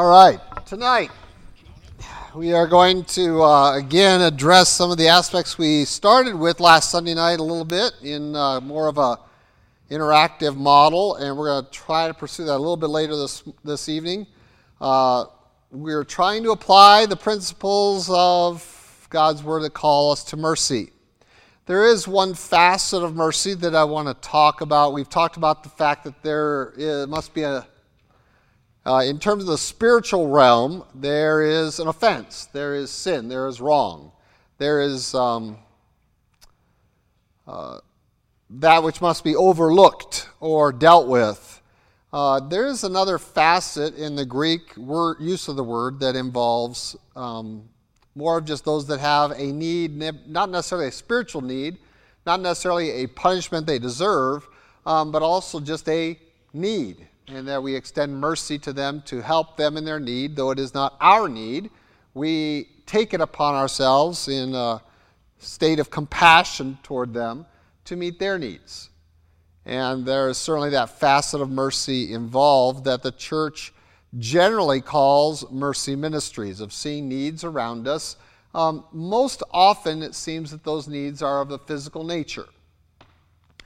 All right, tonight we are going to uh, again address some of the aspects we started with last Sunday night a little bit in uh, more of a interactive model, and we're going to try to pursue that a little bit later this this evening. Uh, we're trying to apply the principles of God's word that call us to mercy. There is one facet of mercy that I want to talk about. We've talked about the fact that there is, must be a uh, in terms of the spiritual realm, there is an offense, there is sin, there is wrong, there is um, uh, that which must be overlooked or dealt with. Uh, there is another facet in the Greek word, use of the word that involves um, more of just those that have a need, not necessarily a spiritual need, not necessarily a punishment they deserve, um, but also just a need and that we extend mercy to them to help them in their need, though it is not our need. We take it upon ourselves in a state of compassion toward them to meet their needs. And there is certainly that facet of mercy involved that the church generally calls mercy ministries, of seeing needs around us. Um, most often, it seems that those needs are of a physical nature.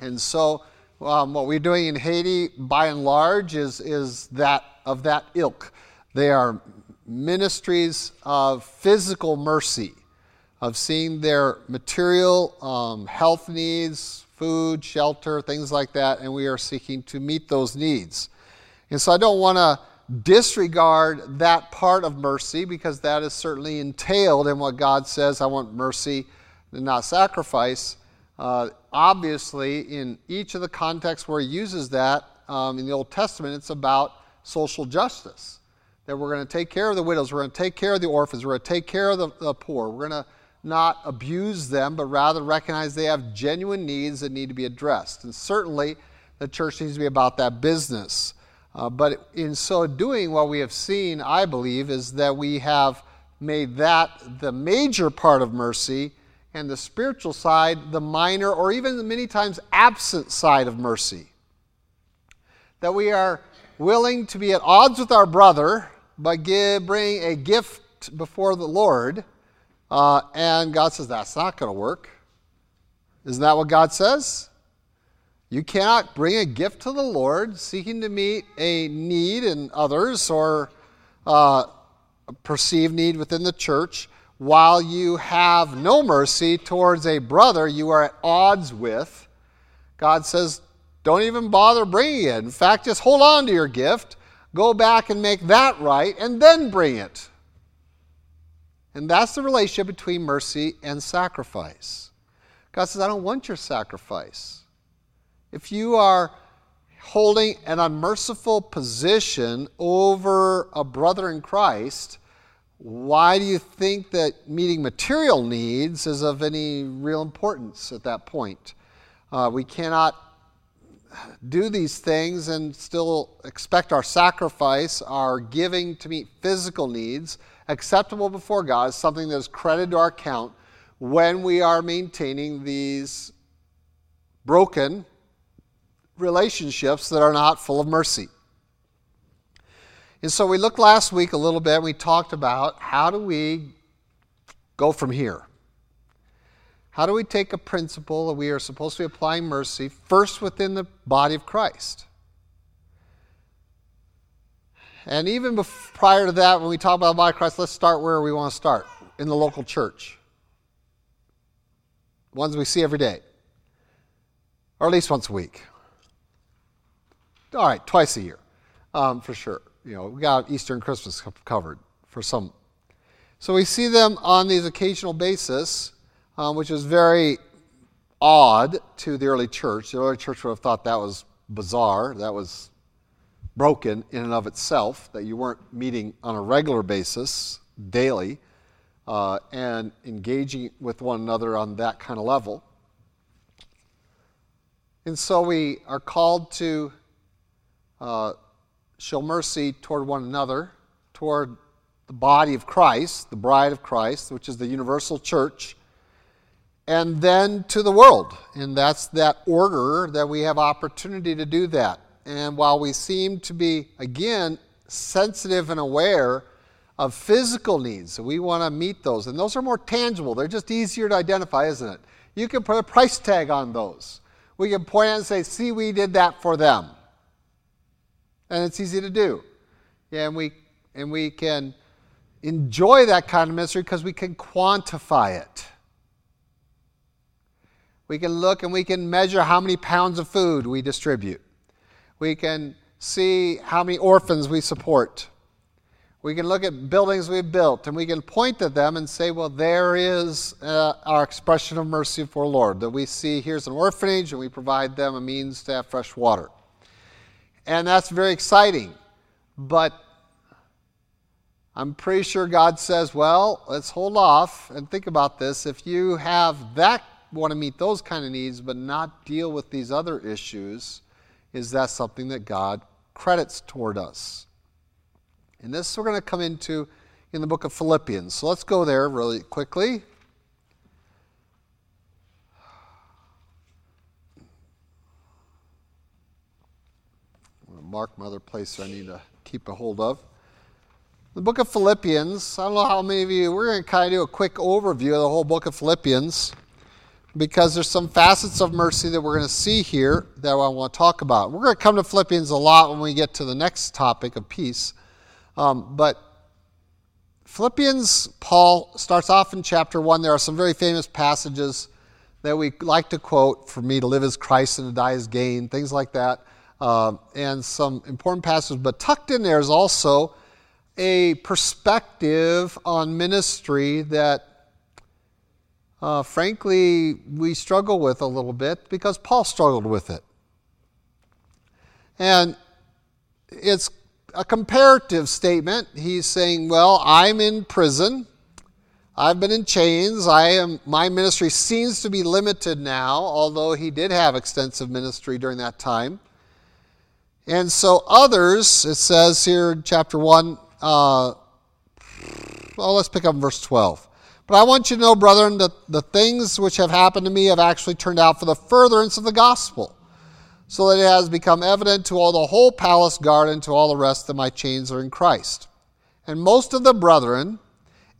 And so, um, what we're doing in Haiti, by and large, is, is that of that ilk. They are ministries of physical mercy, of seeing their material um, health needs, food, shelter, things like that, and we are seeking to meet those needs. And so I don't want to disregard that part of mercy because that is certainly entailed in what God says I want mercy and not sacrifice. Uh, obviously, in each of the contexts where he uses that um, in the Old Testament, it's about social justice. That we're going to take care of the widows, we're going to take care of the orphans, we're going to take care of the, the poor. We're going to not abuse them, but rather recognize they have genuine needs that need to be addressed. And certainly, the church needs to be about that business. Uh, but in so doing, what we have seen, I believe, is that we have made that the major part of mercy and the spiritual side the minor or even many times absent side of mercy. That we are willing to be at odds with our brother, but give, bring a gift before the Lord, uh, and God says that's not going to work. Isn't that what God says? You cannot bring a gift to the Lord seeking to meet a need in others or uh, a perceived need within the church while you have no mercy towards a brother you are at odds with, God says, don't even bother bringing it. In fact, just hold on to your gift, go back and make that right, and then bring it. And that's the relationship between mercy and sacrifice. God says, I don't want your sacrifice. If you are holding an unmerciful position over a brother in Christ, why do you think that meeting material needs is of any real importance at that point? Uh, we cannot do these things and still expect our sacrifice, our giving to meet physical needs, acceptable before God, is something that is credited to our account when we are maintaining these broken relationships that are not full of mercy. And so we looked last week a little bit, we talked about how do we go from here? How do we take a principle that we are supposed to be applying mercy first within the body of Christ? And even before, prior to that, when we talk about the body of Christ, let's start where we want to start in the local church. Ones we see every day, or at least once a week. All right, twice a year, um, for sure you know, we got Easter and Christmas covered for some. So we see them on these occasional basis, um, which is very odd to the early church. The early church would have thought that was bizarre, that was broken in and of itself, that you weren't meeting on a regular basis daily uh, and engaging with one another on that kind of level. And so we are called to uh, show mercy toward one another, toward the body of Christ, the bride of Christ, which is the universal church, and then to the world. And that's that order that we have opportunity to do that. And while we seem to be, again, sensitive and aware of physical needs. we want to meet those. And those are more tangible. They're just easier to identify, isn't it? You can put a price tag on those. We can point out and say, see, we did that for them. And it's easy to do. Yeah, and we and we can enjoy that kind of ministry because we can quantify it. We can look and we can measure how many pounds of food we distribute. We can see how many orphans we support. We can look at buildings we've built and we can point to them and say, well, there is uh, our expression of mercy for Lord. That we see here's an orphanage and we provide them a means to have fresh water. And that's very exciting. But I'm pretty sure God says, well, let's hold off and think about this. If you have that, want to meet those kind of needs, but not deal with these other issues, is that something that God credits toward us? And this we're going to come into in the book of Philippians. So let's go there really quickly. I'm going to mark my other place I need to keep a hold of. The book of Philippians, I don't know how many of you, we're going to kind of do a quick overview of the whole book of Philippians because there's some facets of mercy that we're going to see here that I want to talk about. We're going to come to Philippians a lot when we get to the next topic of peace. Um, but Philippians, Paul starts off in chapter 1. There are some very famous passages that we like to quote for me to live as Christ and to die as gain, things like that, uh, and some important passages. But tucked in there is also a perspective on ministry that, uh, frankly, we struggle with a little bit because Paul struggled with it. And it's a comparative statement. He's saying, Well, I'm in prison. I've been in chains. I am my ministry seems to be limited now, although he did have extensive ministry during that time. And so others, it says here in chapter 1, uh, well, let's pick up verse 12. But I want you to know, brethren, that the things which have happened to me have actually turned out for the furtherance of the gospel so that it has become evident to all the whole palace guard and to all the rest that my chains are in Christ. And most of the brethren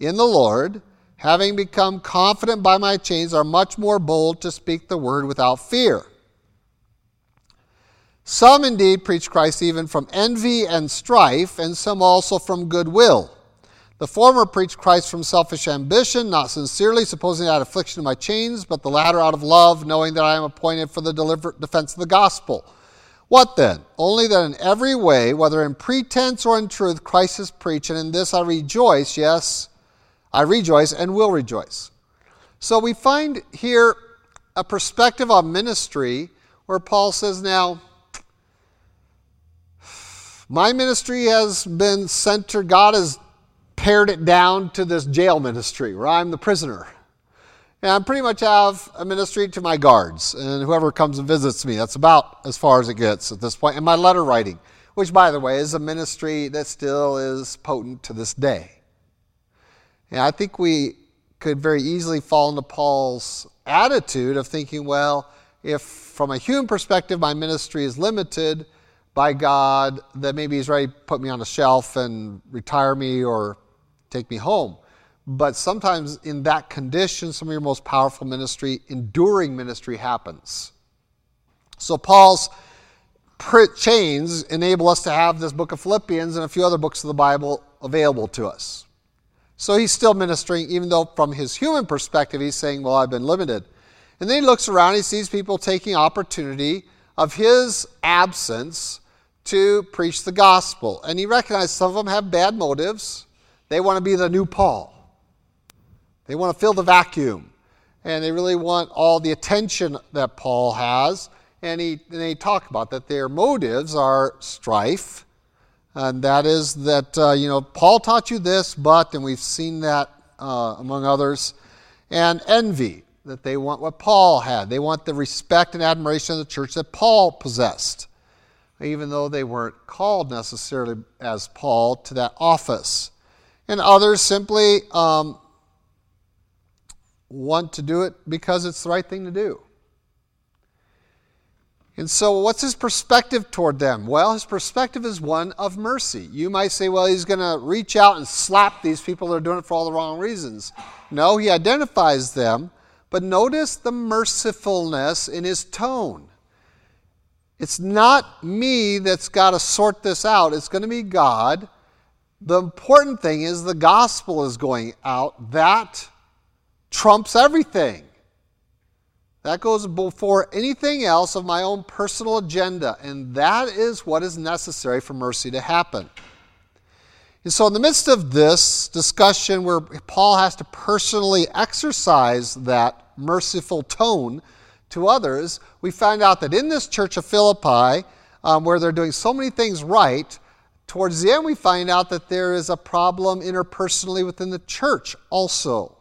in the Lord, having become confident by my chains, are much more bold to speak the word without fear. Some indeed preach Christ even from envy and strife, and some also from goodwill. The former preach Christ from selfish ambition, not sincerely, supposing that affliction in my chains, but the latter out of love, knowing that I am appointed for the deliver- defense of the gospel. What then? Only that in every way, whether in pretense or in truth, Christ is preached, and in this I rejoice, yes, I rejoice and will rejoice. So we find here a perspective on ministry where Paul says, Now, my ministry has been centered, God has pared it down to this jail ministry where I'm the prisoner. And I pretty much have a ministry to my guards and whoever comes and visits me. That's about as far as it gets at this point. And my letter writing, which, by the way, is a ministry that still is potent to this day. And I think we could very easily fall into Paul's attitude of thinking, well, if from a human perspective my ministry is limited by God, that maybe He's ready to put me on a shelf and retire me or take me home. But sometimes in that condition, some of your most powerful ministry, enduring ministry, happens. So Paul's chains enable us to have this book of Philippians and a few other books of the Bible available to us. So he's still ministering, even though from his human perspective, he's saying, Well, I've been limited. And then he looks around, he sees people taking opportunity of his absence to preach the gospel. And he recognizes some of them have bad motives. They want to be the new Paul. They want to fill the vacuum. And they really want all the attention that Paul has. And, he, and they talk about that their motives are strife. And that is that, uh, you know, Paul taught you this, but, and we've seen that uh, among others, and envy, that they want what Paul had. They want the respect and admiration of the church that Paul possessed, even though they weren't called necessarily as Paul to that office and others simply um, want to do it because it's the right thing to do. And so, what's his perspective toward them? Well, his perspective is one of mercy. You might say, well, he's going to reach out and slap these people that are doing it for all the wrong reasons. No, he identifies them, but notice the mercifulness in his tone. It's not me that's got to sort this out, it's going to be God. The important thing is the gospel is going out. That trumps everything. That goes before anything else of my own personal agenda, and that is what is necessary for mercy to happen. And so, in the midst of this discussion where Paul has to personally exercise that merciful tone to others, we find out that in this church of Philippi, um, where they're doing so many things right, towards the end we find out that there is a problem interpersonally within the church also.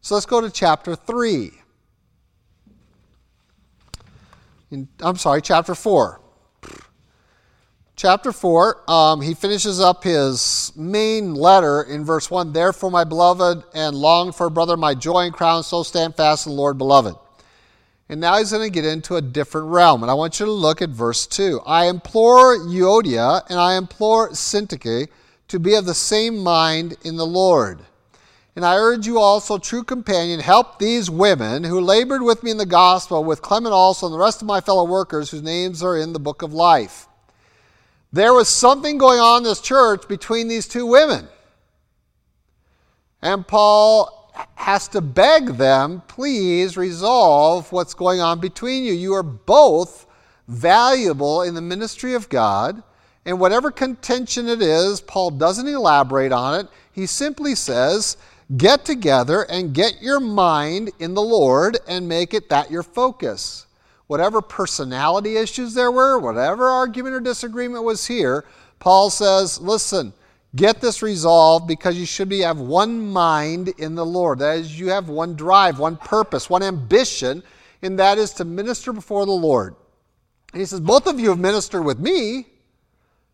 So, let's go to chapter 3 in, I'm sorry, chapter 4. Chapter 4, um, he finishes up his main letter in verse 1 Therefore, my beloved and longed for brother, my joy and crown, so stand fast in the Lord, beloved. And now he's going to get into a different realm. And I want you to look at verse 2. I implore Euodia and I implore Syntyche to be of the same mind in the Lord. And I urge you also, true companion, help these women who labored with me in the gospel, with Clement also and the rest of my fellow workers whose names are in the book of life. There was something going on in this church between these two women. And Paul has to beg them, please resolve what's going on between you. You are both valuable in the ministry of God. And whatever contention it is, Paul doesn't elaborate on it. He simply says, Get together and get your mind in the Lord and make it that your focus. Whatever personality issues there were, whatever argument or disagreement was here, Paul says, listen, get this resolved because you should be have one mind in the Lord. That is, you have one drive, one purpose, one ambition, and that is to minister before the Lord. And he says, both of you have ministered with me.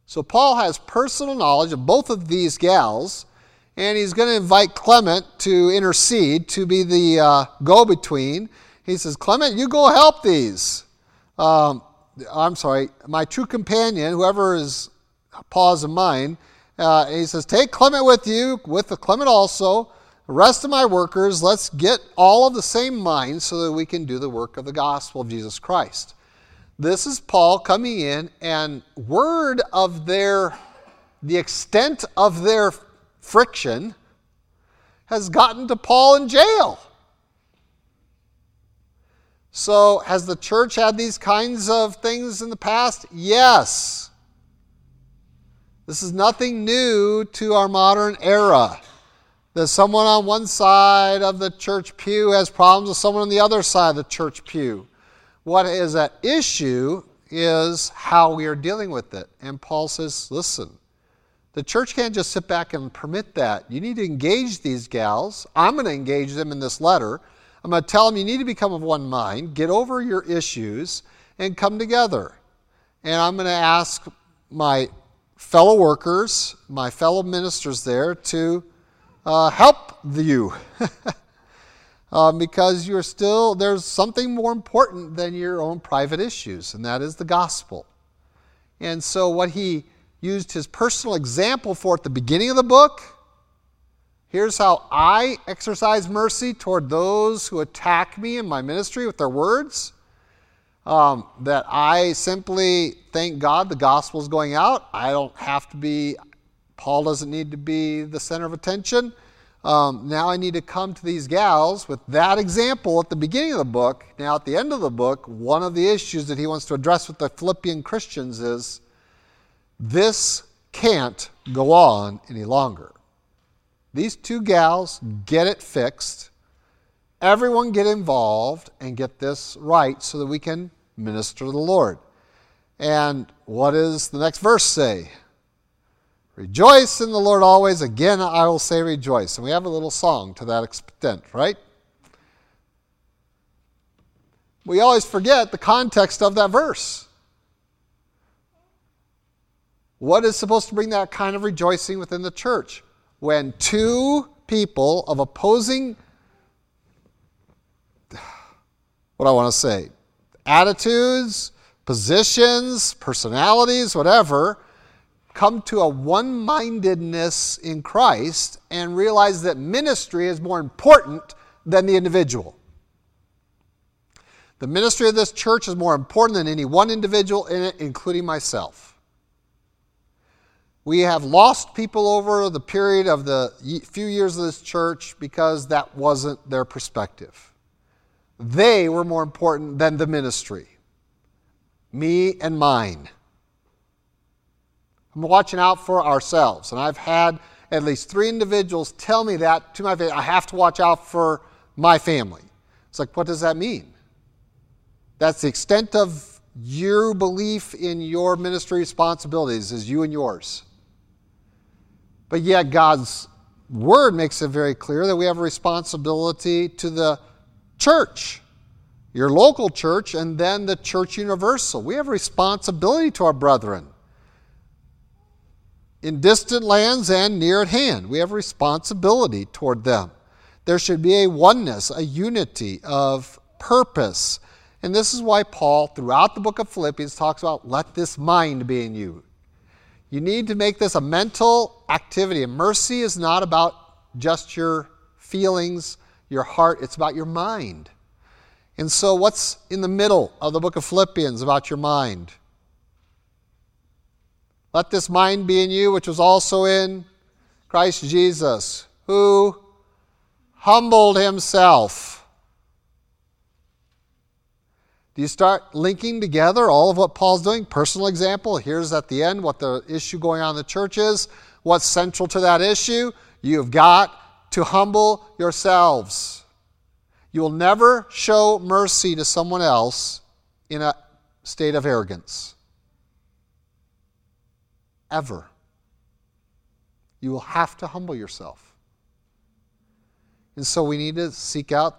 So Paul has personal knowledge of both of these gals and he's going to invite Clement to intercede, to be the uh, go between. He says, Clement, you go help these. Um, I'm sorry, my true companion, whoever is Paul's in mind, uh, he says, Take Clement with you, with the Clement also, the rest of my workers, let's get all of the same mind so that we can do the work of the gospel of Jesus Christ. This is Paul coming in, and word of their, the extent of their friction has gotten to Paul in jail. So, has the church had these kinds of things in the past? Yes. This is nothing new to our modern era. That someone on one side of the church pew has problems with someone on the other side of the church pew. What is at issue is how we are dealing with it. And Paul says, listen, the church can't just sit back and permit that. You need to engage these gals. I'm going to engage them in this letter. I'm going to tell them you need to become of one mind, get over your issues, and come together. And I'm going to ask my fellow workers, my fellow ministers there, to uh, help you. uh, because you're still, there's something more important than your own private issues, and that is the gospel. And so, what he used his personal example for at the beginning of the book. Here's how I exercise mercy toward those who attack me in my ministry with their words. Um, that I simply thank God the gospel is going out. I don't have to be, Paul doesn't need to be the center of attention. Um, now I need to come to these gals with that example at the beginning of the book. Now, at the end of the book, one of the issues that he wants to address with the Philippian Christians is this can't go on any longer. These two gals get it fixed. Everyone get involved and get this right so that we can minister to the Lord. And what does the next verse say? Rejoice in the Lord always. Again, I will say rejoice. And we have a little song to that extent, right? We always forget the context of that verse. What is supposed to bring that kind of rejoicing within the church? When two people of opposing, what I want to say, attitudes, positions, personalities, whatever, come to a one mindedness in Christ and realize that ministry is more important than the individual. The ministry of this church is more important than any one individual in it, including myself. We have lost people over the period of the few years of this church because that wasn't their perspective. They were more important than the ministry. Me and mine. I'm watching out for ourselves. And I've had at least three individuals tell me that to my face. I have to watch out for my family. It's like, what does that mean? That's the extent of your belief in your ministry responsibilities is you and yours. But yet, God's word makes it very clear that we have a responsibility to the church, your local church, and then the church universal. We have responsibility to our brethren in distant lands and near at hand. We have responsibility toward them. There should be a oneness, a unity of purpose. And this is why Paul, throughout the book of Philippians, talks about let this mind be in you. You need to make this a mental activity. And mercy is not about just your feelings, your heart, it's about your mind. And so, what's in the middle of the book of Philippians about your mind? Let this mind be in you, which was also in Christ Jesus, who humbled himself. Do you start linking together all of what Paul's doing? Personal example, here's at the end what the issue going on in the church is. What's central to that issue? You've got to humble yourselves. You will never show mercy to someone else in a state of arrogance ever. You will have to humble yourself. And so we need to seek out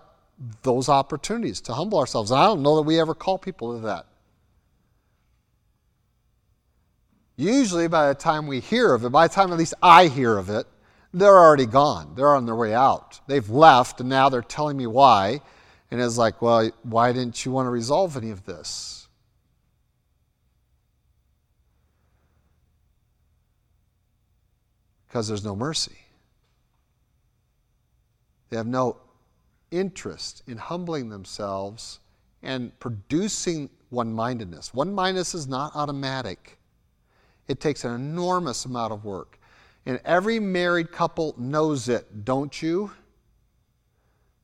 those opportunities to humble ourselves. And I don't know that we ever call people to that. Usually, by the time we hear of it, by the time at least I hear of it, they're already gone. They're on their way out. They've left, and now they're telling me why. And it's like, well, why didn't you want to resolve any of this? Because there's no mercy. They have no interest in humbling themselves and producing one mindedness. One mindedness is not automatic, it takes an enormous amount of work. And every married couple knows it, don't you?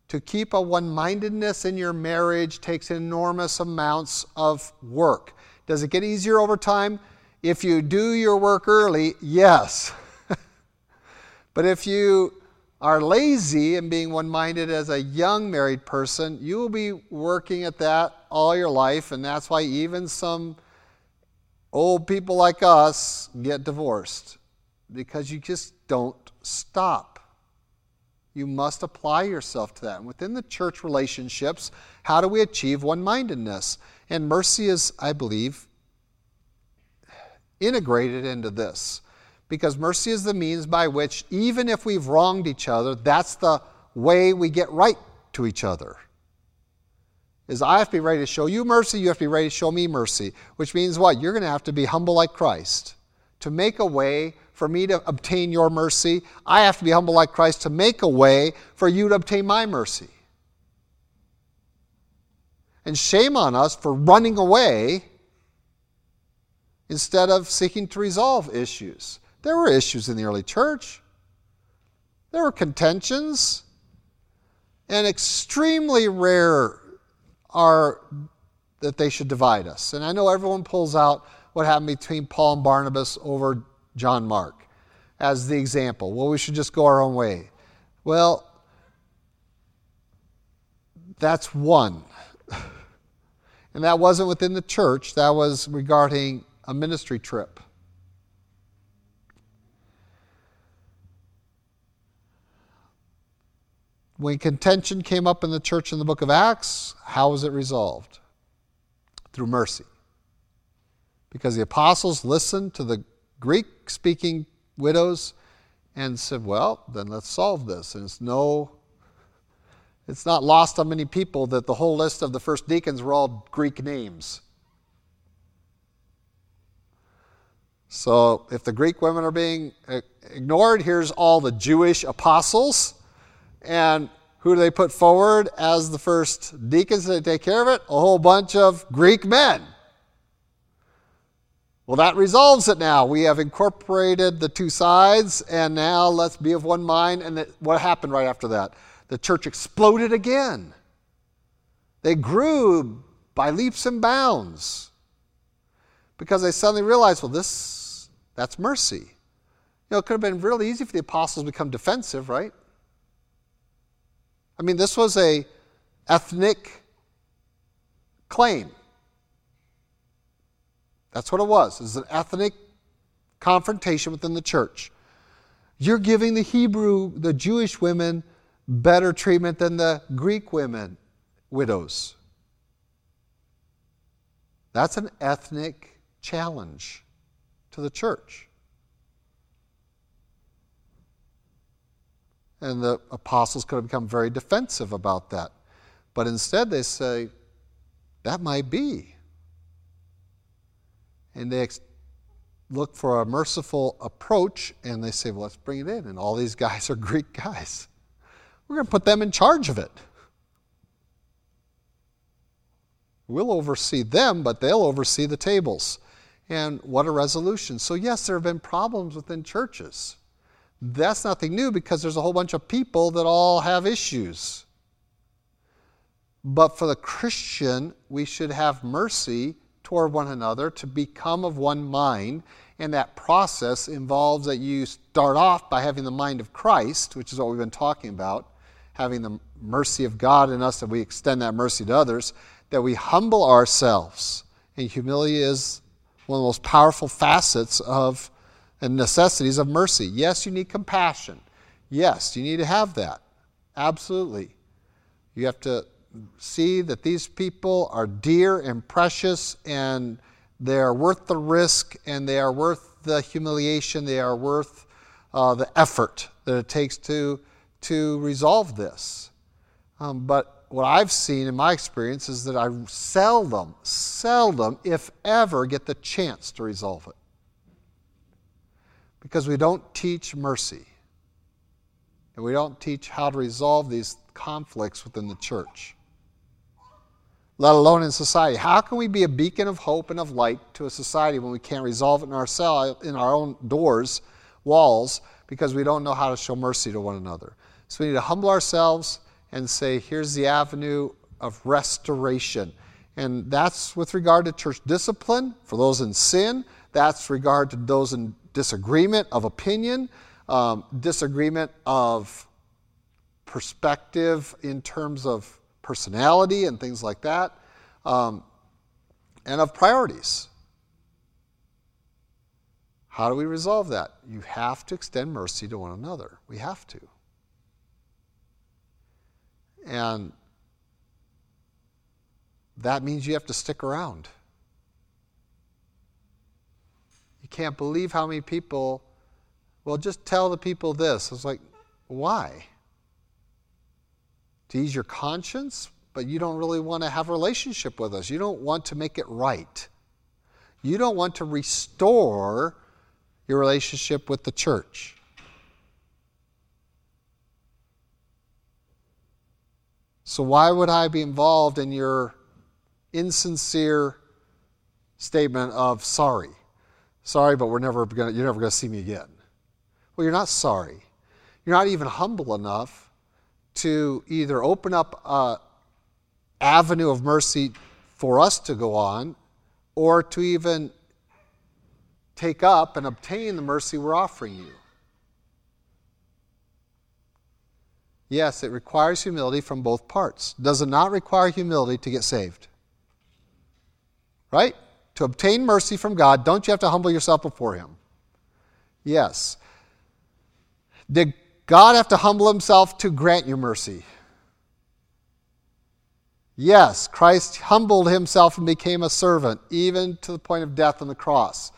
To keep a one mindedness in your marriage takes enormous amounts of work. Does it get easier over time? If you do your work early, yes. But if you are lazy and being one minded as a young married person, you will be working at that all your life, and that's why even some old people like us get divorced because you just don't stop. You must apply yourself to that. And within the church relationships, how do we achieve one mindedness? And mercy is, I believe, integrated into this because mercy is the means by which, even if we've wronged each other, that's the way we get right to each other. Is I have to be ready to show you mercy, you have to be ready to show me mercy, which means what? You're going to have to be humble like Christ. To make a way for me to obtain your mercy, I have to be humble like Christ to make a way for you to obtain my mercy. And shame on us for running away instead of seeking to resolve issues. There were issues in the early church, there were contentions, and extremely rare are that they should divide us. And I know everyone pulls out what happened between Paul and Barnabas over John Mark as the example. Well, we should just go our own way. Well, that's one. and that wasn't within the church, that was regarding a ministry trip. When contention came up in the church in the book of Acts, how was it resolved? Through mercy. Because the apostles listened to the Greek speaking widows and said, well, then let's solve this. And it's no, it's not lost on many people that the whole list of the first deacons were all Greek names. So if the Greek women are being ignored, here's all the Jewish apostles. And who do they put forward as the first deacons to take care of it? A whole bunch of Greek men. Well, that resolves it now. We have incorporated the two sides, and now let's be of one mind. And what happened right after that? The church exploded again. They grew by leaps and bounds because they suddenly realized, well, this, that's mercy. You know, it could have been really easy for the apostles to become defensive, right? I mean, this was a ethnic claim. That's what it was. It was an ethnic confrontation within the church. You're giving the Hebrew, the Jewish women, better treatment than the Greek women, widows. That's an ethnic challenge to the church. And the apostles could have become very defensive about that. But instead, they say, that might be and they ex- look for a merciful approach and they say, well, let's bring it in. And all these guys are Greek guys. We're going to put them in charge of it. We'll oversee them, but they'll oversee the tables. And what a resolution. So, yes, there have been problems within churches. That's nothing new because there's a whole bunch of people that all have issues. But for the Christian, we should have mercy toward one another, to become of one mind. And that process involves that you start off by having the mind of Christ, which is what we've been talking about, having the mercy of God in us, and we extend that mercy to others, that we humble ourselves. And humility is one of the most powerful facets of and necessities of mercy. Yes, you need compassion. Yes, you need to have that. Absolutely. You have to see that these people are dear and precious and they are worth the risk and they are worth the humiliation, they are worth uh, the effort that it takes to, to resolve this. Um, but what I've seen in my experience is that I seldom, seldom, if ever, get the chance to resolve it. Because we don't teach mercy. And we don't teach how to resolve these conflicts within the church let alone in society. How can we be a beacon of hope and of light to a society when we can't resolve it in ourselves, in our own doors, walls, because we don't know how to show mercy to one another? So we need to humble ourselves and say, here's the avenue of restoration. And that's with regard to church discipline for those in sin. That's regard to those in disagreement of opinion, um, disagreement of perspective in terms of personality and things like that, um, and of priorities. How do we resolve that? You have to extend mercy to one another. We have to. And that means you have to stick around. You can't believe how many people, well, just tell the people this. It's like, why? To ease your conscience, but you don't really want to have a relationship with us. You don't want to make it right. You don't want to restore your relationship with the church. So, why would I be involved in your insincere statement of sorry? Sorry, but we're never gonna, you're never going to see me again. Well, you're not sorry. You're not even humble enough to either open up an avenue of mercy for us to go on or to even take up and obtain the mercy we're offering you. Yes, it requires humility from both parts. Does it not require humility to get saved? Right? To obtain mercy from God, don't you have to humble yourself before Him? Yes. Did God have to humble himself to grant you mercy? Yes, Christ humbled himself and became a servant, even to the point of death on the cross.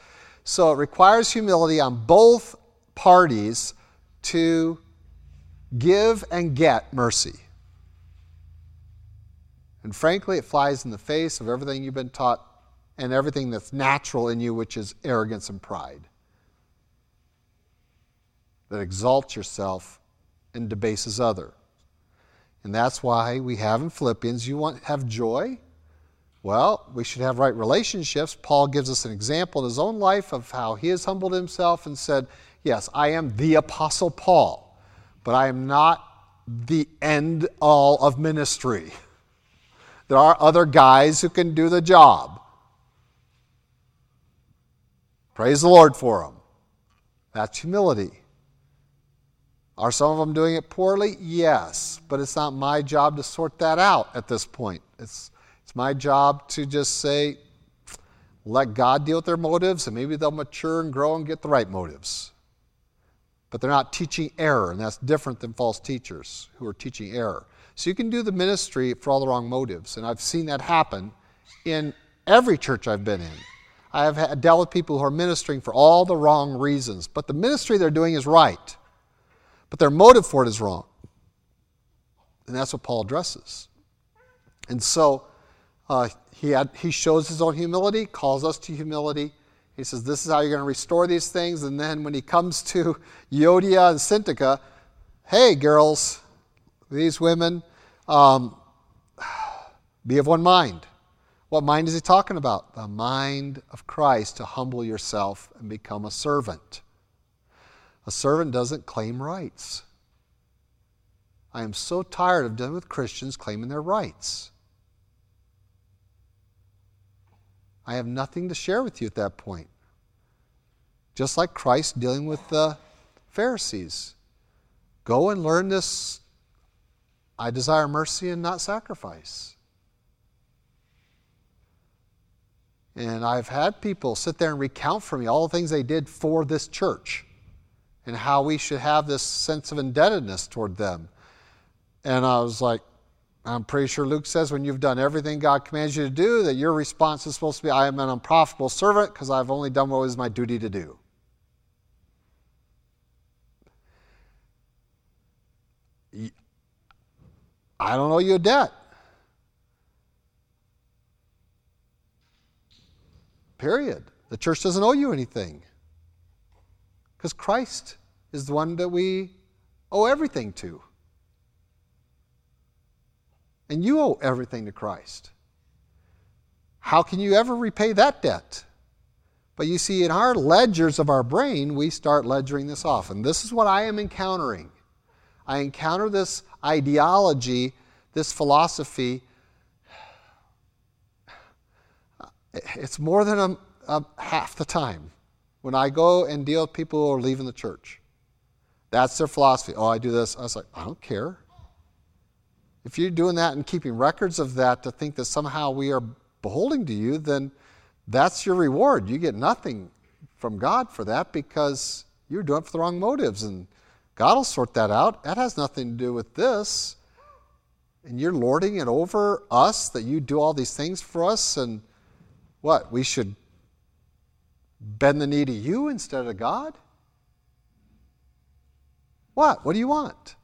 So it requires humility on both parties to give and get mercy. And frankly, it flies in the face of everything you've been taught and everything that's natural in you, which is arrogance and pride. That exalts yourself and debases other. And that's why we have in Philippians, you want have joy? Well, we should have right relationships. Paul gives us an example in his own life of how he has humbled himself and said, Yes, I am the Apostle Paul, but I am not the end all of ministry. There are other guys who can do the job. Praise the Lord for them. That's humility. Are some of them doing it poorly? Yes, but it's not my job to sort that out at this point. It's, it's my job to just say, let God deal with their motives, and maybe they'll mature and grow and get the right motives. But they're not teaching error, and that's different than false teachers who are teaching error. So you can do the ministry for all the wrong motives, and I've seen that happen in every church I've been in. I have dealt with people who are ministering for all the wrong reasons, but the ministry they're doing is right but their motive for it is wrong. And that's what Paul addresses. And so uh, he, had, he shows his own humility, calls us to humility. He says, This is how you're going to restore these things. And then when he comes to Euodia and Syntyche, hey, girls, these women, um, be of one mind. What mind is he talking about? The mind of Christ to humble yourself and become a servant. A servant doesn't claim rights. I am so tired of dealing with Christians claiming their rights. I have nothing to share with you at that point. Just like Christ dealing with the Pharisees. Go and learn this I desire mercy and not sacrifice. And I've had people sit there and recount for me all the things they did for this church and how we should have this sense of indebtedness toward them. And I was like, I'm pretty sure Luke says when you've done everything God commands you to do, that your response is supposed to be, I am an unprofitable servant because I've only done what was my duty to do. I don't owe you a debt. Period. The church doesn't owe you anything. Because Christ is the one that we owe everything to. And you owe everything to Christ. How can you ever repay that debt? But you see, in our ledgers of our brain, we start ledgering this off. And this is what I am encountering. I encounter this ideology, this philosophy. It's more than a, a half the time when I go and deal with people who are leaving the church. That's their philosophy. Oh, I do this. I was like, I don't care. If you're doing that and keeping records of that to think that somehow we are beholding to you, then that's your reward. You get nothing from God for that because you're doing it for the wrong motives. And God will sort that out. That has nothing to do with this. And you're lording it over us that you do all these things for us. And what? We should bend the knee to you instead of God? What? What do you want?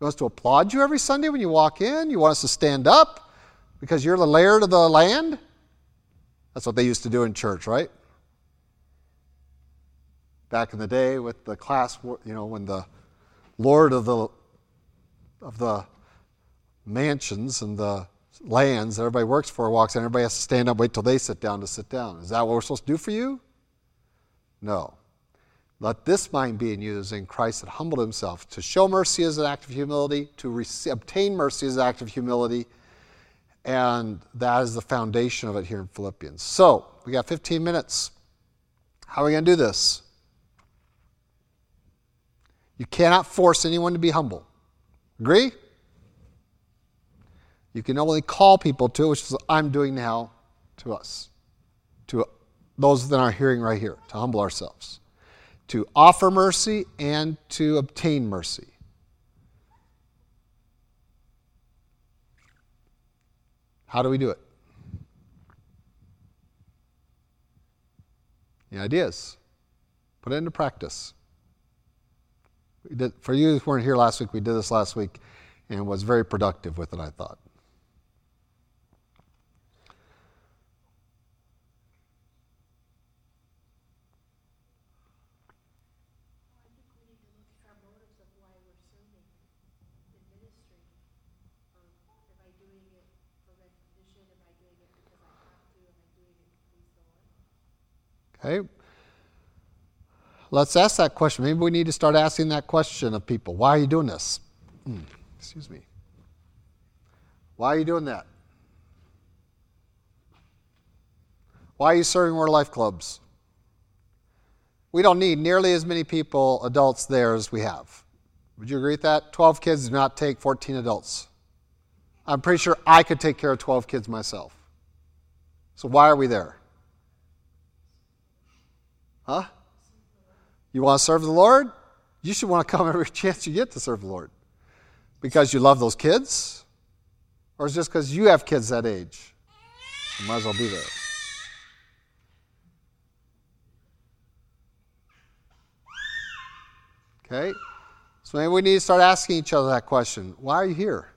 You want us to applaud you every Sunday when you walk in? You want us to stand up because you're the laird of the land? That's what they used to do in church, right? Back in the day with the class, you know, when the Lord of the of the mansions and the lands that everybody works for walks in, everybody has to stand up, wait till they sit down to sit down. Is that what we're supposed to do for you? No. Let this mind be in you as in Christ that humbled himself. To show mercy as an act of humility, to receive, obtain mercy as an act of humility, and that is the foundation of it here in Philippians. So, we got 15 minutes. How are we going to do this? You cannot force anyone to be humble. Agree? You can only call people to, it, which is what I'm doing now to us, to those that are hearing right here, to humble ourselves, to offer mercy and to obtain mercy. How do we do it? The ideas. Put it into practice. Did, for you who weren't here last week, we did this last week and was very productive with it, I thought. Okay? Let's ask that question. Maybe we need to start asking that question of people. Why are you doing this? Hmm, excuse me. Why are you doing that? Why are you serving Word Life clubs? We don't need nearly as many people, adults there, as we have. Would you agree with that? 12 kids do not take 14 adults. I'm pretty sure I could take care of 12 kids myself. So why are we there? Huh? You want to serve the Lord? You should want to come every chance you get to serve the Lord. Because you love those kids? Or is just because you have kids that age? You might as well be there. Okay? So maybe we need to start asking each other that question Why are you here?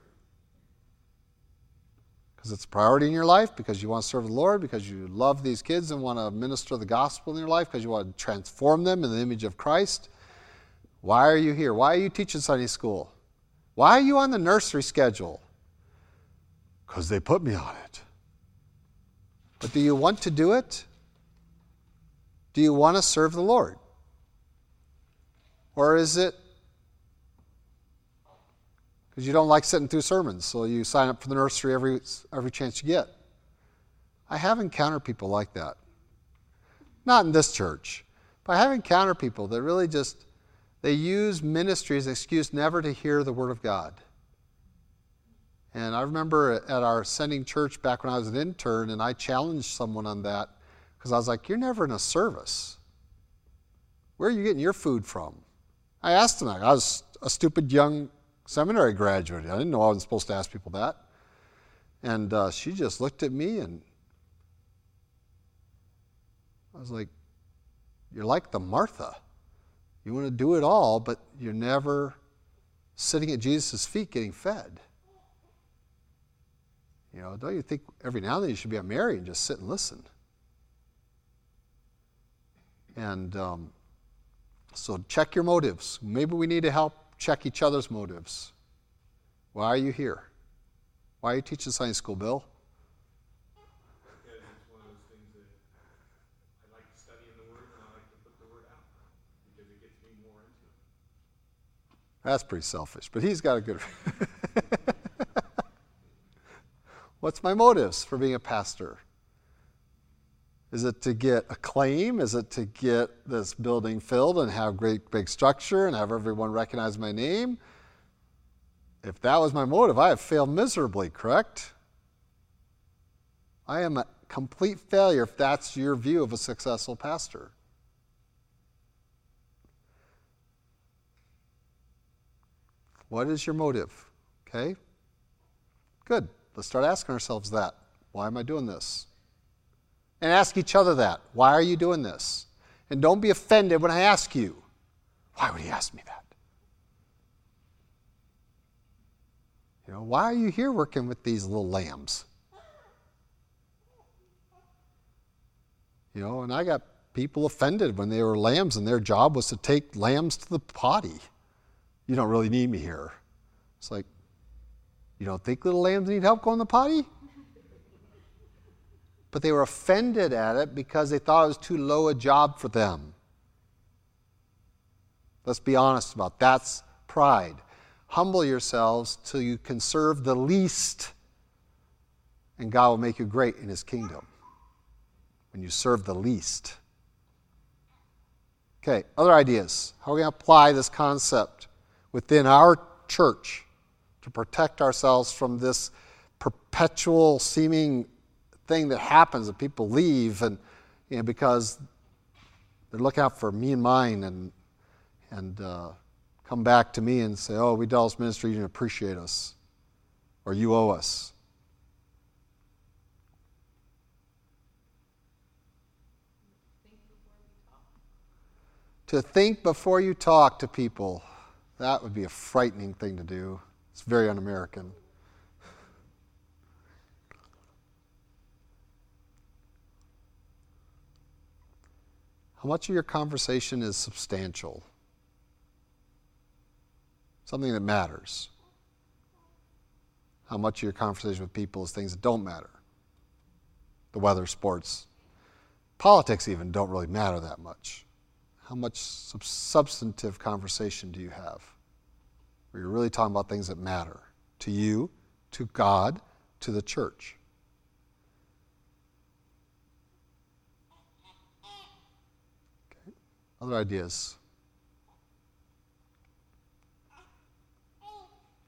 Because it's a priority in your life, because you want to serve the Lord, because you love these kids and want to minister the gospel in your life, because you want to transform them in the image of Christ. Why are you here? Why are you teaching Sunday school? Why are you on the nursery schedule? Because they put me on it. But do you want to do it? Do you want to serve the Lord? Or is it because you don't like sitting through sermons, so you sign up for the nursery every, every chance you get? I have encountered people like that. Not in this church, but I have encountered people that really just they use ministry as an excuse never to hear the word of God. And I remember at our sending church back when I was an intern, and I challenged someone on that because I was like, You're never in a service. Where are you getting your food from? I asked him that. I was a stupid young seminary graduate. I didn't know I was supposed to ask people that. And uh, she just looked at me and I was like, You're like the Martha. You want to do it all, but you're never sitting at Jesus' feet getting fed. You know, don't you think every now and then you should be a Mary and just sit and listen? And um, so check your motives. Maybe we need to help check each other's motives. Why are you here? Why are you teaching science school, Bill? Because it's one of those things that I like studying the Word and I like to put the Word out because it gets me more into it. That's pretty selfish, but he's got a good. What's my motives for being a pastor? Is it to get acclaim? Is it to get this building filled and have great big structure and have everyone recognize my name? If that was my motive, I have failed miserably, correct? I am a complete failure if that's your view of a successful pastor. What is your motive? Okay? Good. Let's start asking ourselves that. Why am I doing this? And ask each other that. Why are you doing this? And don't be offended when I ask you, why would he ask me that? You know, why are you here working with these little lambs? You know, and I got people offended when they were lambs and their job was to take lambs to the potty. You don't really need me here. It's like, you don't think little lambs need help going to the potty? But they were offended at it because they thought it was too low a job for them. Let's be honest about it. that's pride. Humble yourselves till you can serve the least, and God will make you great in His kingdom. When you serve the least. Okay, other ideas. How are we going to apply this concept within our church to protect ourselves from this perpetual seeming thing that happens that people leave and you know, because they're looking out for me and mine and and uh, come back to me and say, "Oh, we Dallas ministry, you didn't appreciate us, or you owe us." to think before you talk to people, that would be a frightening thing to do. It's very un American. How much of your conversation is substantial? Something that matters. How much of your conversation with people is things that don't matter? The weather, sports, Politics, even, don't really matter that much. How much sub- substantive conversation do you have? Where you're really talking about things that matter to you, to God, to the church. Other ideas?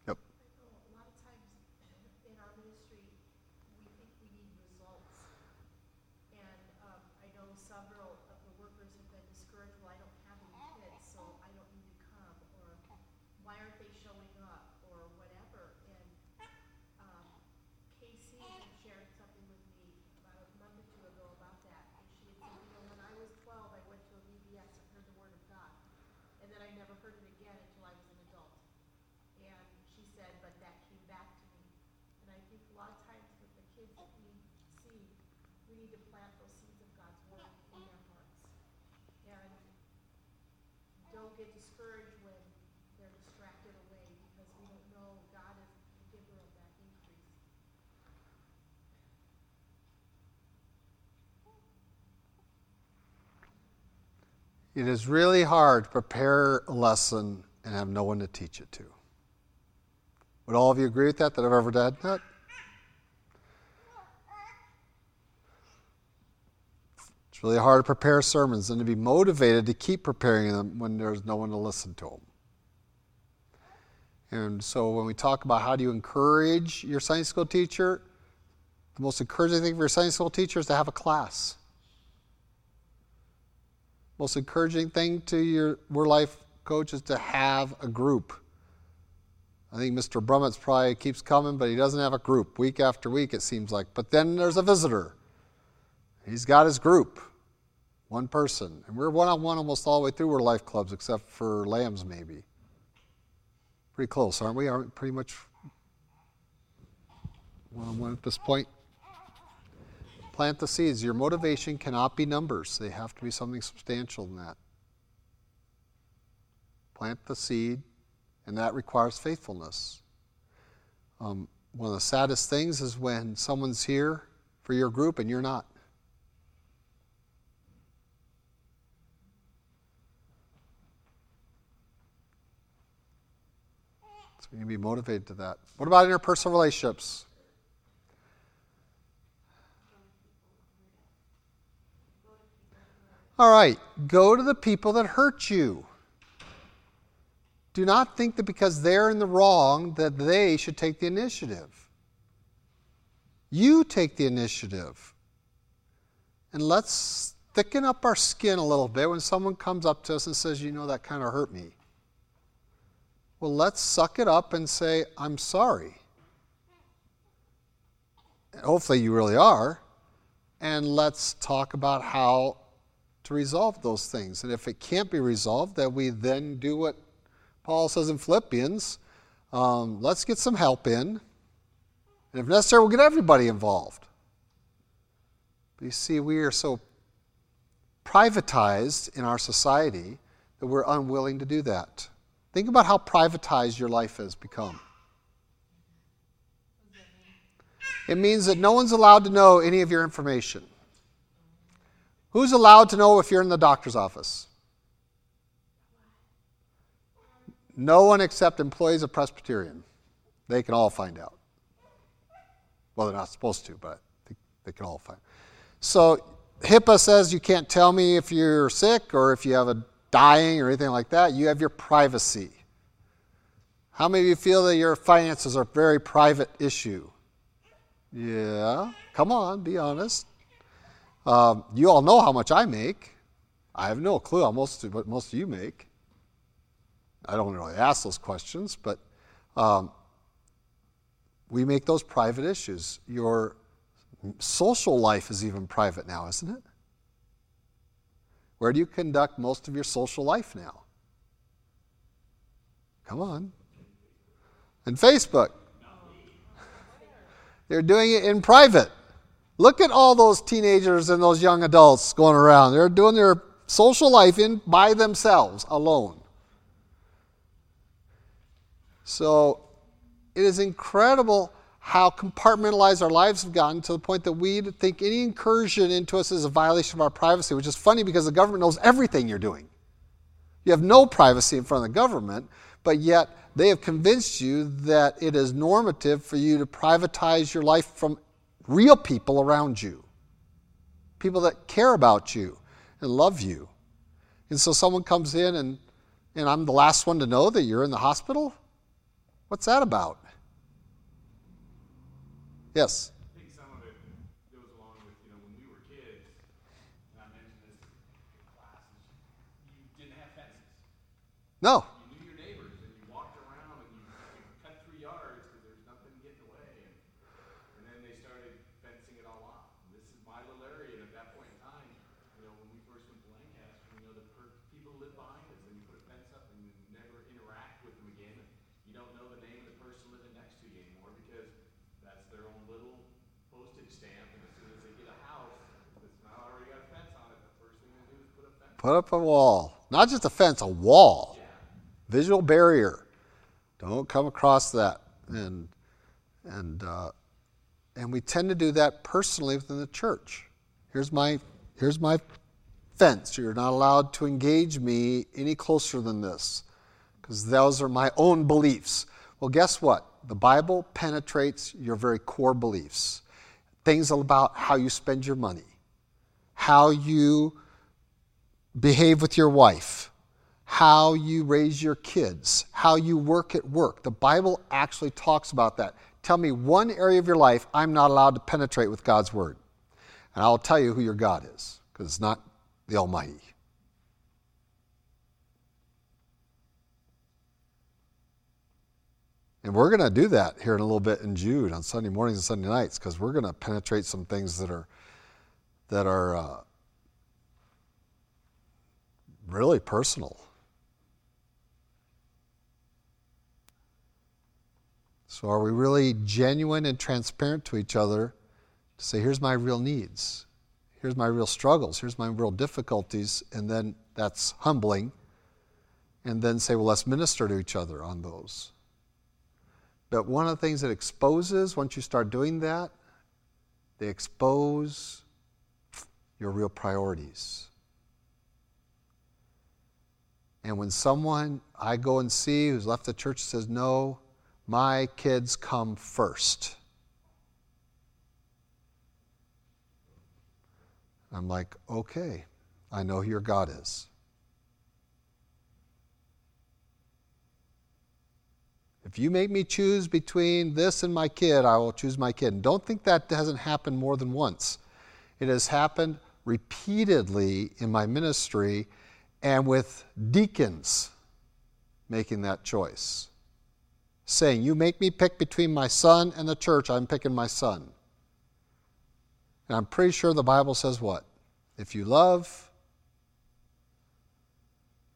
Yep. A lot of times in our ministry, we think we need results. And um, I know several of the workers have been discouraged, well, I don't have any kids, so I don't need to come, or why aren't they showing up, or whatever. And um, Casey had shared something with me about a month or two ago about that. And she had said, you know, when I was twelve, I went to a VBS and heard the word of God. And then I never heard it again until I was an adult. And she said, but that came back to me. And I think a lot of times with the kids that we see, we need to plant those seeds of God's word in their hearts. And don't get discouraged when they're distracted away because we don't know God is the giver of that increase. It is really hard to prepare a lesson and have no one to teach it to. Would all of you agree with that that I've ever done that? It's really hard to prepare sermons and to be motivated to keep preparing them when there's no one to listen to them. And so when we talk about how do you encourage your Sunday school teacher, the most encouraging thing for your Sunday school teacher is to have a class most encouraging thing to your Word Life coach is to have a group. I think Mr. Brummett's probably keeps coming, but he doesn't have a group week after week, it seems like. But then there's a visitor. He's got his group, one person. And we're one on one almost all the way through Word Life clubs, except for Lambs, maybe. Pretty close, aren't we? Aren't pretty much one on one at this point? Plant the seeds. Your motivation cannot be numbers, they have to be something substantial than that. Plant the seed, and that requires faithfulness. Um, one of the saddest things is when someone's here for your group and you're not. You to be motivated to that. What about interpersonal relationships? All right, go to the people that hurt you. Do not think that because they're in the wrong that they should take the initiative. You take the initiative. And let's thicken up our skin a little bit when someone comes up to us and says, You know, that kind of hurt me. Well, let's suck it up and say, I'm sorry. Hopefully, you really are. And let's talk about how to resolve those things. And if it can't be resolved, that we then do what Paul says in Philippians um, let's get some help in. And if necessary, we'll get everybody involved. But you see, we are so privatized in our society that we're unwilling to do that. Think about how privatized your life has become. It means that no one's allowed to know any of your information. Who's allowed to know if you're in the doctor's office? No one except employees of Presbyterian. They can all find out. Well, they're not supposed to, but they, can all find. So HIPAA says you can't tell me if you're sick or if you have a dying or anything like that. You have your privacy. How many of you feel that your finances are a very private issue? Yeah, come on, be honest. Um, you all know how much I make. I have no clue how most of what most of you make. I don't really ask those questions, but um, we make those private issues. Your social life is even private now, isn't it? Where do you conduct most of your social life now? Come on. And Facebook. They're doing it in private. Look at all those teenagers and those young adults going around. They're doing their social life in by themselves, alone. So it is incredible how compartmentalized our lives have gotten to the point that we think any incursion into us is a violation of our privacy, which is funny because the government knows everything you're doing. You have no privacy in front of the government, but yet they have convinced you that it is normative for you to privatize your life from real people around you, people that care about you and love you. And so someone comes in and, and I'm the last one to know that you're in the hospital? What's that about? Yes. I think some of it goes along with, you know, when we were kids, and I mentioned this in classes, you didn't have fences. No. You knew your neighbors, and you walked around, and you, you cut through yards because there's nothing getting away. And, and then they started fencing it all off. And this is my little area, and at that point in time, you know, when we first went to Lancaster, you know, the per- people live behind us, and you put a fence up, and you never interact with them again. And you don't know the name of the person living next to you anymore because that's their own little postage stamp. And as soon as they get a house that's not already got a fence on it, the first thing they do is put up a wall. Not just a fence, a wall. Visual barrier. Don't come across that. And, and, uh, and we tend to do that personally within the church. Here's my, here's my fence. You're not allowed to engage me any closer than this because those are my own beliefs. Well, guess what? The Bible penetrates your very core beliefs. Things about how you spend your money, how you behave with your wife, how you raise your kids, how you work at work. The Bible actually talks about that. Tell me one area of your life I'm not allowed to penetrate with God's Word. And I'll tell you who your God is, because it's not the Almighty. And we're going to do that here in a little bit in Jude on Sunday mornings and Sunday nights, because we're going to penetrate some things that are that are uh, really personal. So, are we really genuine and transparent to each other to say, here's my real needs, here's my real struggles, here's my real difficulties, and then that's humbling, and then say, well, let's minister to each other on those. But one of the things that exposes, once you start doing that, they expose your real priorities. And when someone I go and see who's left the church says, No, my kids come first. I'm like, Okay, I know who your God is. If you make me choose between this and my kid, I will choose my kid. And don't think that hasn't happened more than once. It has happened repeatedly in my ministry and with deacons making that choice. Saying, You make me pick between my son and the church, I'm picking my son. And I'm pretty sure the Bible says what? If you love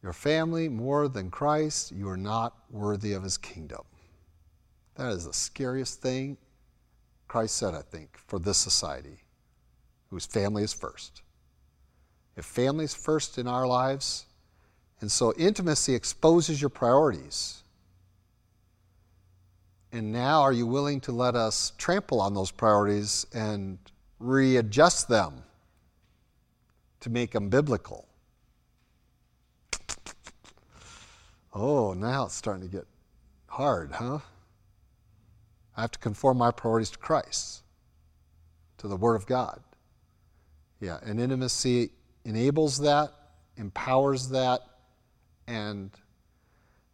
your family more than Christ, you are not worthy of his kingdom. That is the scariest thing Christ said, I think, for this society, whose family is first. If family is first in our lives, and so intimacy exposes your priorities. And now, are you willing to let us trample on those priorities and readjust them to make them biblical? Oh, now it's starting to get hard, huh? I have to conform my priorities to Christ, to the Word of God. Yeah, and intimacy enables that, empowers that, and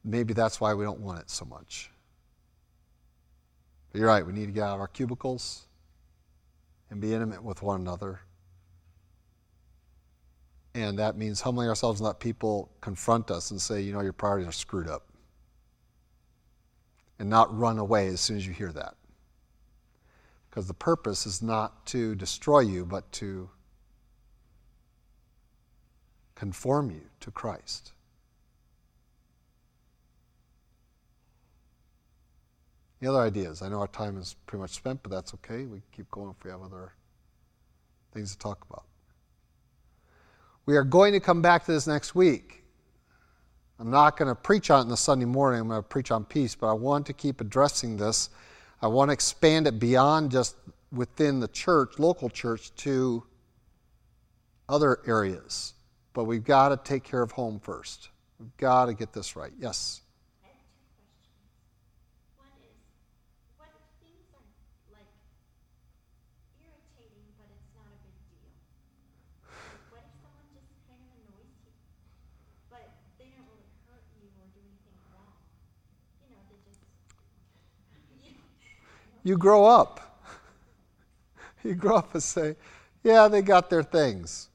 maybe that's why we don't want it so much. But you're right, we need to get out of our cubicles and be intimate with one another. And that means humbling ourselves and let people confront us and say, you know, your priorities are screwed up. And not run away as soon as you hear that. Because the purpose is not to destroy you, but to conform you to Christ. Any other ideas? I know our time is pretty much spent, but that's okay. We keep going if we have other things to talk about. We are going to come back to this next week. I'm not going to preach on it in the Sunday morning. I'm going to preach on peace, but I want to keep addressing this. I want to expand it beyond just within the church, local church, to other areas. But we've got to take care of home first. We've got to get this right. Yes? I have two questions. One is, what if things are like irritating, but it's not a big deal? Like, what if someone just kind of annoys you, but they don't really hurt you or do anything wrong? You know, they just. You grow up. You grow up and say, yeah, they got their things.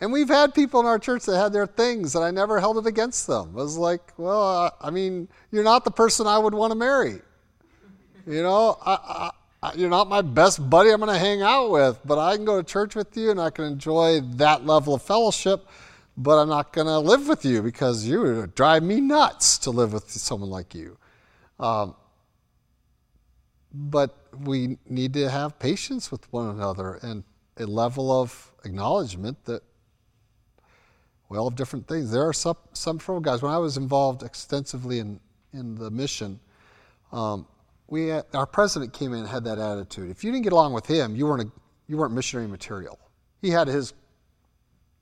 And we've had people in our church that had their things, and I never held it against them. It was like, well, I mean, you're not the person I would want to marry. You know, I, I, you're not my best buddy I'm going to hang out with, but I can go to church with you and I can enjoy that level of fellowship, but I'm not going to live with you because you would drive me nuts to live with someone like you. Um, but we need to have patience with one another and a level of acknowledgement that we all have different things. There are some, some from guys. When I was involved extensively in, in the mission, um, we had, our president came in and had that attitude. If you didn't get along with him, you weren't, a, you weren't missionary material. He had his,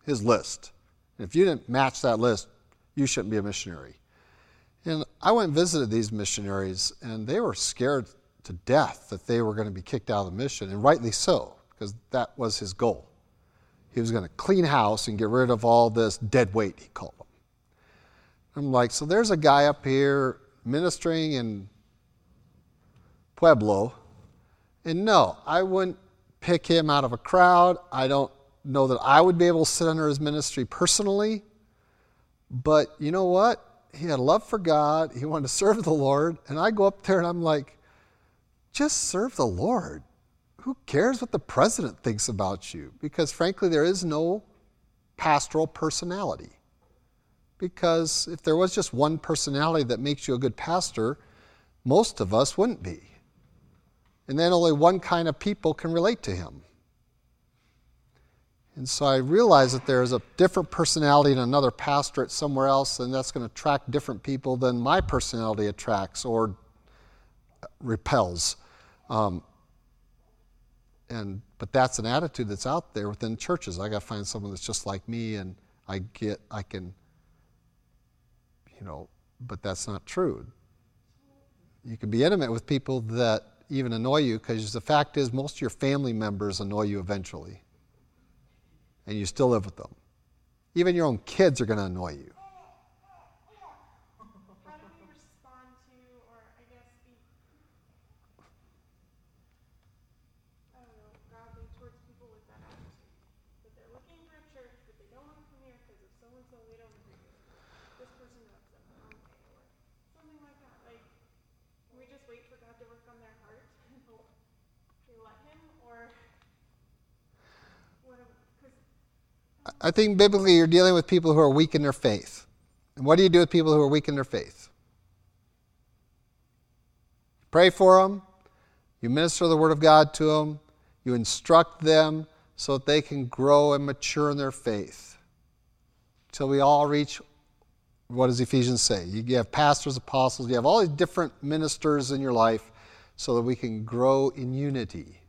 his list. And if you didn't match that list, you shouldn't be a missionary. And I went and visited these missionaries, and they were scared to death that they were going to be kicked out of the mission, and rightly so, because that was his goal. He was going to clean house and get rid of all this dead weight, he called them. I'm like, so there's a guy up here ministering in Pueblo, and no, I wouldn't pick him out of a crowd. I don't know that I would be able to sit under his ministry personally, but you know what? He had love for God. He wanted to serve the Lord. And I go up there and I'm like, just serve the Lord. Who cares what the president thinks about you? Because frankly, there is no pastoral personality. Because if there was just one personality that makes you a good pastor, most of us wouldn't be. And then only one kind of people can relate to him. And so I realize that there is a different personality in another pastorate somewhere else, and that's going to attract different people than my personality attracts or repels. Um, and but that's an attitude that's out there within churches. I got to find someone that's just like me, and I get I can, you know, but that's not true. You can be intimate with people that even annoy you because the fact is most of your family members annoy you eventually, and you still live with them. Even your own kids are going to annoy you. How do we respond to, or I guess be, I don't know, godly towards people with that attitude? That they're looking for a church, but they don't want to come here because of I think biblically you're dealing with people who are weak in their faith. And what do you do with people who are weak in their faith? Pray for them. You minister the Word of God to them. You instruct them so that they can grow and mature in their faith. Till we all reach, what does Ephesians say? You have pastors, apostles, you have all these different ministers in your life so that we can grow in unity,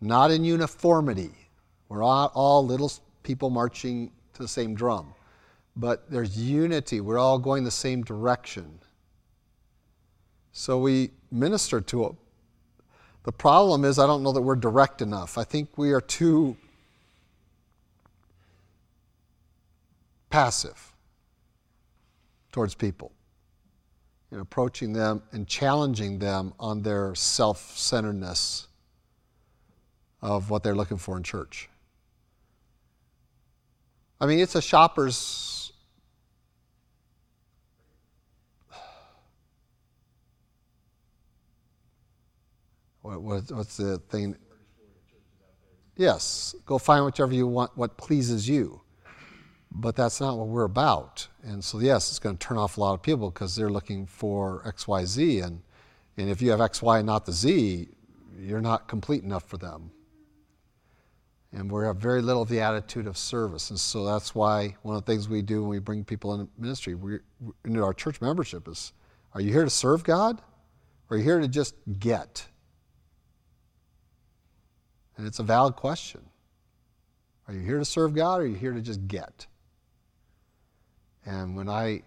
not in uniformity. We're not all little people marching to the same drum, but there's unity. We're all going the same direction. So we minister to it. The problem is, I don't know that we're direct enough. I think we are too passive towards people in approaching them and challenging them on their self centeredness of what they're looking for in church. I mean, it's a shopper's what, what, what's the thing? Yes, go find whichever you want, what pleases you. But that's not what we're about. And so, yes, it's going to turn off a lot of people because they're looking for X, Y, Z. And, and if you have X, Y, and not the Z, you're not complete enough for them. And we have very little of the attitude of service. And so that's why one of the things we do when we bring people into ministry, we, into our church membership, is are you here to serve God? Or are you here to just get? And it's a valid question. Are you here to serve God or are you here to just get? And when I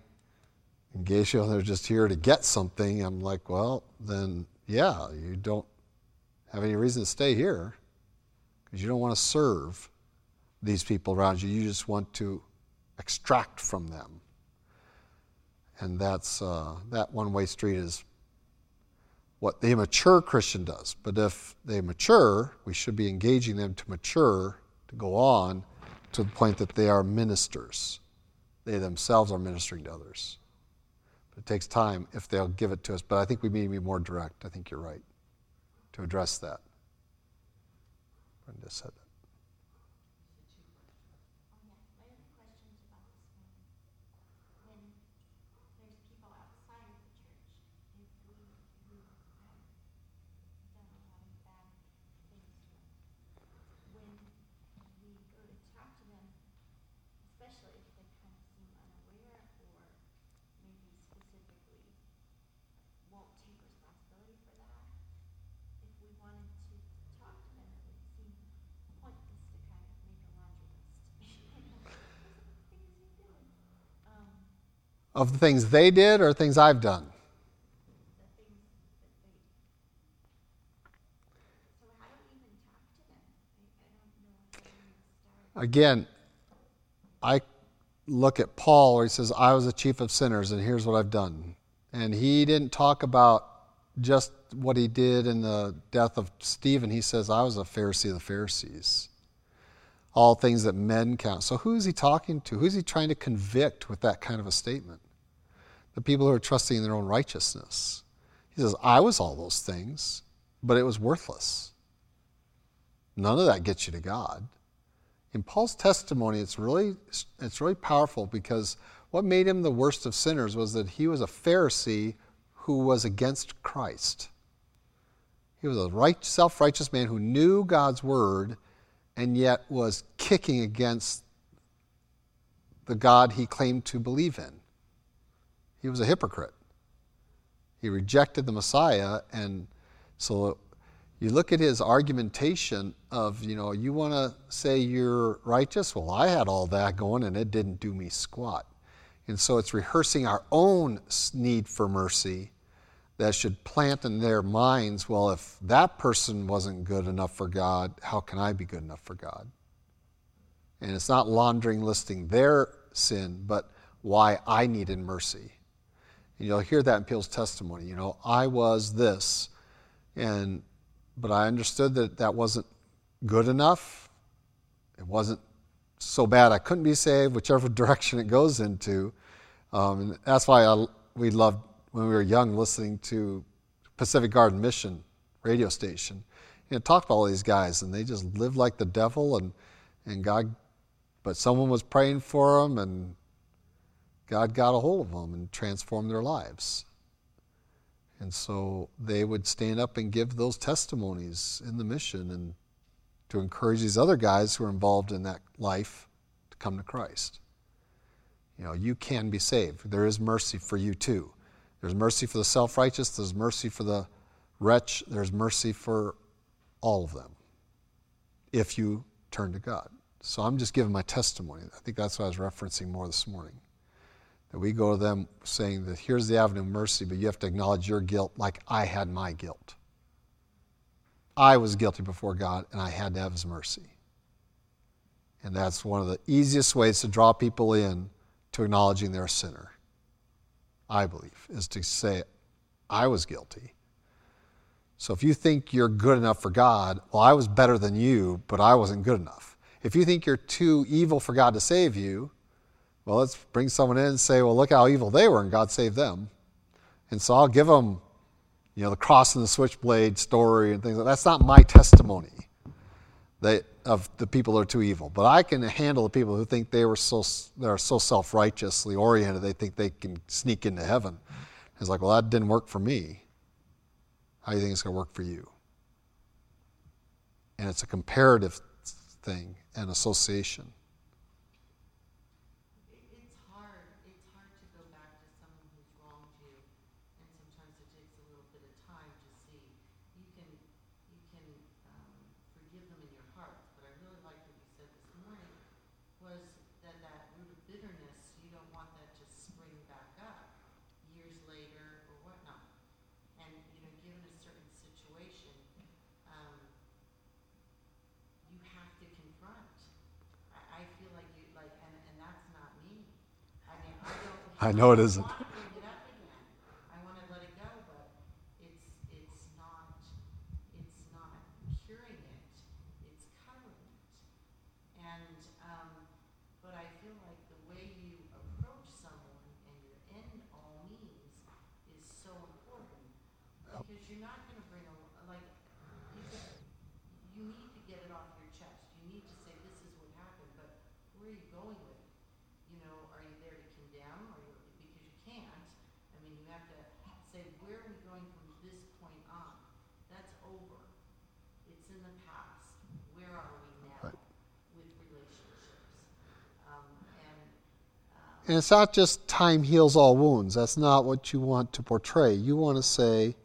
engage people, they're just here to get something, I'm like, well, then yeah, you don't have any reason to stay here because you don't want to serve these people around you. You just want to extract from them. And that's uh, that one way street is what the immature Christian does. But if they mature, we should be engaging them to mature, to go on to the point that they are ministers. They themselves are ministering to others. But it takes time if they'll give it to us. But I think we need to be more direct. I think you're right to address that. Brenda said that. Oh, yeah, my other question's about this one. When there's people outside of the church, if we, who have done a lot of bad things to them, when we go to talk to them, especially if they kind of seem unaware or maybe specifically won't take responsibility for that, if we wanted to talk to them, it would seem pointless to kind of make a laundry list. Things you did. Um, Of the things they did or things I've done? Again, I look at Paul where he says, I was a chief of sinners and here's what I've done. And he didn't talk about just what he did in the death of Stephen. He says, I was a Pharisee of the Pharisees. All things that men count. So who is he talking to? Who's he trying to convict with that kind of a statement? The people who are trusting in their own righteousness. He says, I was all those things, but it was worthless. None of that gets you to God in Paul's testimony, it's really, it's really powerful because what made him the worst of sinners was that he was a Pharisee who was against Christ. He was a right, self righteous man who knew God's word and yet was kicking against the God he claimed to believe in. He was a hypocrite. He rejected the Messiah, and so you look at his argumentation of, you know, you want to say you're righteous? Well, I had all that going and it didn't do me squat. And so it's rehearsing our own need for mercy that should plant in their minds, well, if that person wasn't good enough for God, how can I be good enough for God? And it's not laundering listing their sin, but why I needed mercy. And you'll hear that in people's testimony. You know, I was this, and but I understood that that wasn't good enough. It wasn't so bad I couldn't be saved, whichever direction it goes into. Um, and that's why I, we loved when we were young listening to Pacific Garden Mission radio station. You know, talked to all these guys, and they just lived like the devil, and and God, but someone was praying for them, and God got a hold of them and transformed their lives. And so they would stand up and give those testimonies in the mission and to encourage these other guys who are involved in that life to come to Christ. You know, you can be saved. There is mercy for you too. There's mercy for the self righteous, there's mercy for the wretch, there's mercy for all of them if you turn to God. So I'm just giving my testimony. I think that's what I was referencing more this morning. That we go to them saying that here's the avenue of mercy, but you have to acknowledge your guilt like I had my guilt. I was guilty before God, and I had to have His mercy. And that's one of the easiest ways to draw people in to acknowledging they're a sinner, I believe, is to say, I was guilty. So if you think you're good enough for God, well, I was better than you, but I wasn't good enough. If you think you're too evil for God to save you, well, let's bring someone in and say, well, look how evil they were, and God saved them. And so I'll give them, you know, the cross and the switchblade story and things like that. That's not my testimony they, of the people that are too evil. But I can handle the people who think they were so they are so self-righteously oriented they think they can sneak into heaven. It's like, well, that didn't work for me. How do you think it's going to work for you? And it's a comparative thing and association. It, it's hard, it's hard to go back to someone who's wronged you, and sometimes it takes a little bit of time to see. You can, you can um, forgive them in your heart, but I really liked what you said this morning was that that root of bitterness, you don't want that to spring back up years later or whatnot. And, you know, given a certain situation, um, you have to confront. I, feel like you, like, and, and that's not me. I mean, I don't. I know it isn't. I want to bring it up again. I want to let it go, but it's, it's not, it's not curing it. It's covering it. And, um, but I feel like the way you approach someone and your end all means is so important. Because you're not gonna bring a, like, you just, you need to get it off your chest. You need to say, this is what happened, but where are you going with it? You know, are you there to condemn or, you- because you can't. I mean, you have to say, where are we going from this point on? That's over. It's in the past. Where are we now Right. with relationships? Um, and, um, And it's not just time heals all wounds. That's not what you want to portray. You want to say,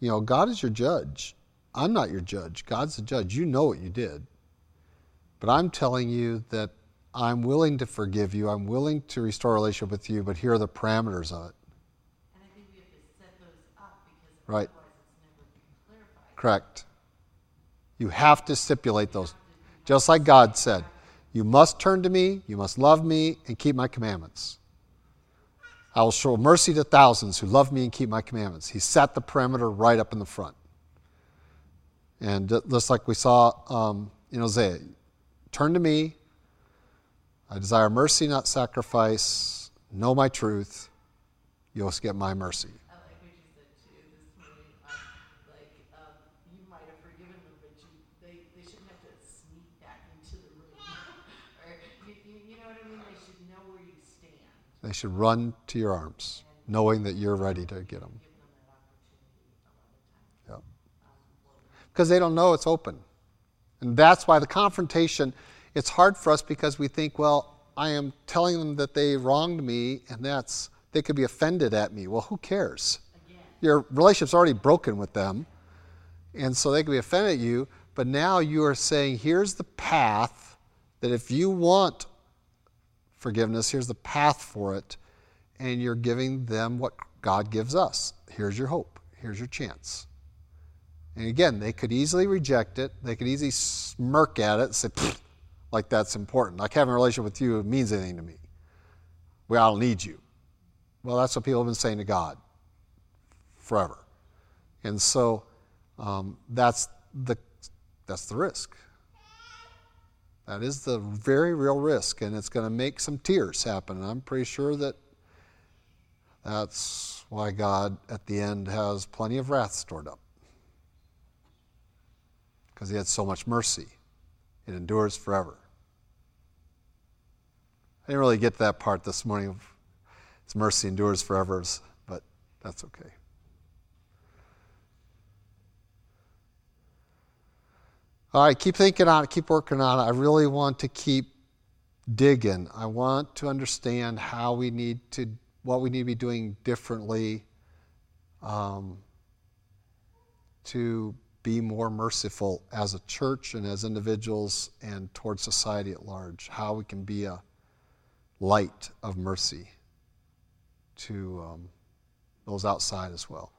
you know, God is your judge. I'm not your judge. God's the judge. You know what you did. But I'm telling you that I'm willing to forgive you. I'm willing to restore a relationship with you, but here are the parameters of it. and I think we have to set those up because Right. otherwise it's never clarified. Correct. You have to stipulate those. Just like God said, you must turn to me, you must love me, and keep my commandments. I will show mercy to thousands who love me and keep my commandments. He set the perimeter right up in the front. And ju- just like we saw um, in Hosea, turn to me. I desire mercy, not sacrifice. Know my truth. You'll get my mercy. I like what you said too this morning. Um, like um, you might have forgiven them, but you, they, they shouldn't have to sneak back into the room, or you, you, you know what I mean? They should know where you stand. They should run to your arms, knowing that you're ready to get them. Because they don't know it's open. And that's why the confrontation, it's hard for us because we think, well, I am telling them that they wronged me and that's, they could be offended at me. Well, who cares? Your relationship's already broken with them. And so they could be offended at you, but now you are saying, here's the path that if you want forgiveness, here's the path for it. And you're giving them what God gives us. Here's your hope. Here's your chance. And again, they could easily reject it. They could easily smirk at it say, like that's important. Like having a relationship with you means anything to me. Well, I don't need you. Well, that's what people have been saying to God forever. And so um, that's, the, that's the risk. That is the very real risk, and it's going to make some tears happen. And I'm pretty sure that that's why God at the end has plenty of wrath stored up. Because He had so much mercy, it endures forever. I didn't really get that part this morning His mercy endures forever, but that's okay. All right, keep thinking on it, keep working on it. I really want to keep digging. I want to understand how we need to, what we need to be doing differently um, to be more merciful as a church and as individuals and towards society at large. How we can be a light of mercy to um, those outside as well.